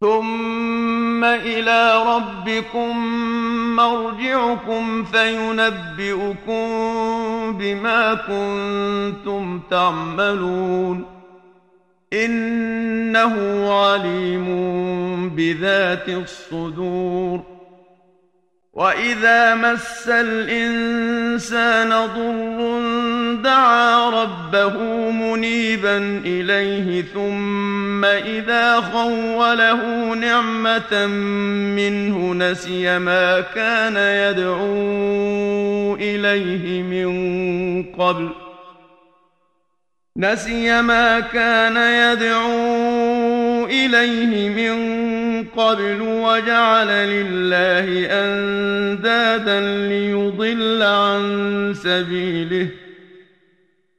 ثم إلى ربكم مرجعكم فينبئكم بما كنتم تعملون إنه عليم بذات الصدور واذا مس الانسان ضر دعا ربه منيبا إليه ثم إذا خوله نعمة منه نسي ما كان يدعو إليه من قبل. نسي ما كان يدعو إليه من قبل وجعل لله أندادا ليضل عن سبيله.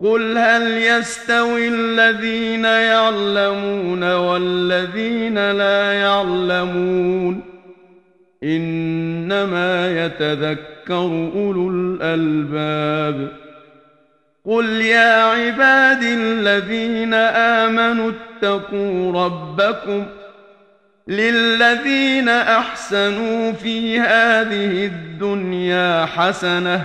قل هل يستوي الذين يعلمون والذين لا يعلمون إنما يتذكر يذكر أولو الألباب قل يا عبادي الذين آمنوا اتقوا ربكم للذين أحسنوا في هذه الدنيا حسنة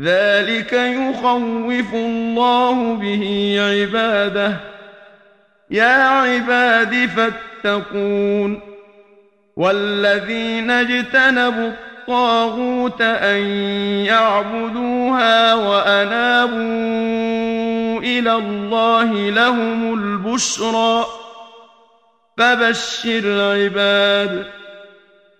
ذلك يخوف الله به عباده. يا عباد فاتقون. والذين اجتنبوا الطاغوت أن يعبدوها وأنابوا إلى الله لهم البشرى. فبشر عباد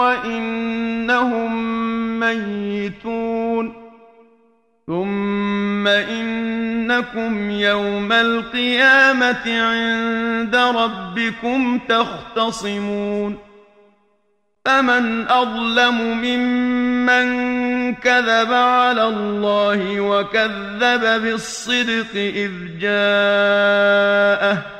وانهم ميتون ثم انكم يوم القيامه عند ربكم تختصمون فمن اظلم ممن كذب على الله وكذب بالصدق إذ جاءه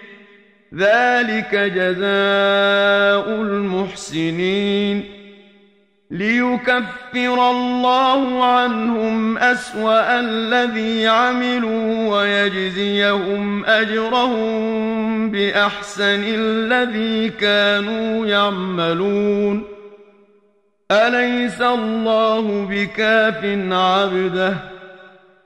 ذلك جزاء المحسنين. ليكفر الله عنهم أسوأ الذي عملوا ويجزيهم أجرهم بأحسن الذي كانوا يعملون. أليس الله بكاف عبده؟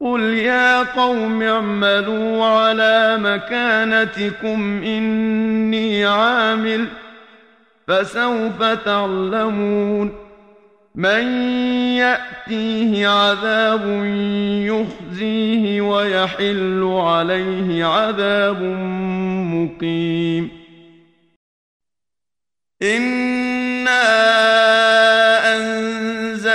قل يا قوم اعملوا على مكانتكم إني عامل فسوف تعلمون من يأتيه عذاب يخزيه ويحل عليه عذاب مقيم إِنَّا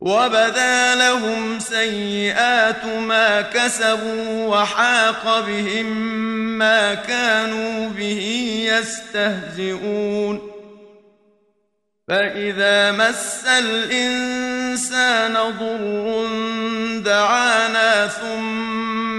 وبدا لهم سيئات ما كسبوا وحاق بهم ما كانوا به يستهزئون. فإذا مس الإنسان ضر دعانا ثم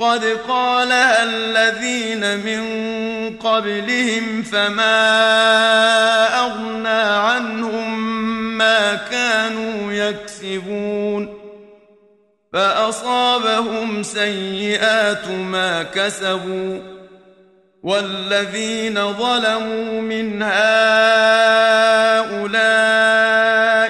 قد قالها الذين من قبلهم فما أغنى عنهم ما كانوا يكسبون فأصابهم سيئات ما كسبوا والذين ظلموا من هؤلاء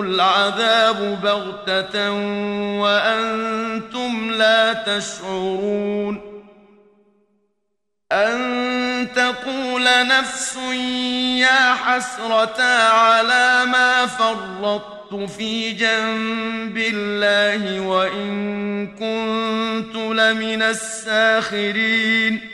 العذاب بغتة وأنتم لا تشعرون أن تقول نفس يا حسرة على ما فرطت في جنب الله وإن كنت لمن الساخرين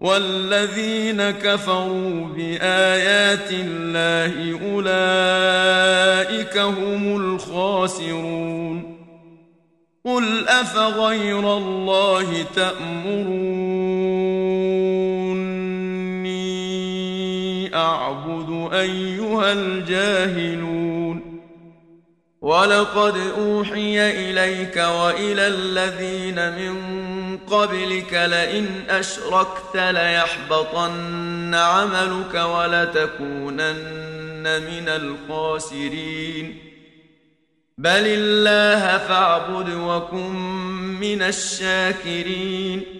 والذين كفروا بآيات الله أولئك هم الخاسرون. قل أفغير الله تأمروني أعبد أيها الجاهلون. ولقد أوحي إليك وإلى الذين من قبلك لئن أشركت ليحبطن عملك ولتكونن من الخاسرين. بل الله فاعبد وكن من الشاكرين.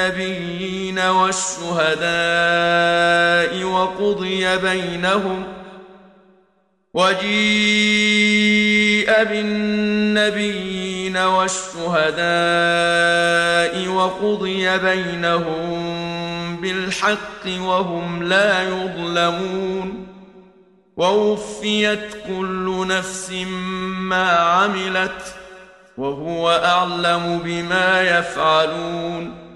النبيين والشهداء وقضي بينهم وجيء بالنبيين والشهداء وقضي بينهم بالحق وهم لا يظلمون ووفيت كل نفس ما عملت وهو أعلم بما يفعلون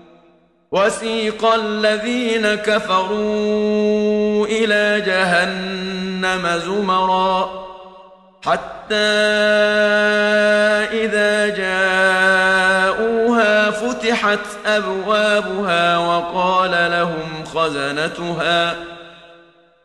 وسيق الذين كفروا إلى جهنم زمرا حتى إذا جاءوها فتحت أبوابها وقال لهم خزنتها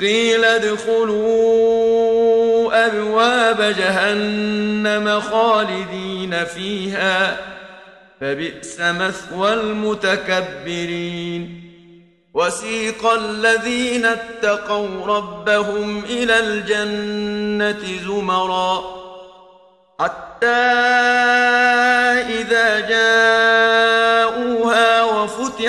قيل ادخلوا أبواب جهنم خالدين فيها فبئس مثوى المتكبرين. وسيق الذين اتقوا ربهم إلى الجنة زمرا حتى إذا جاءوها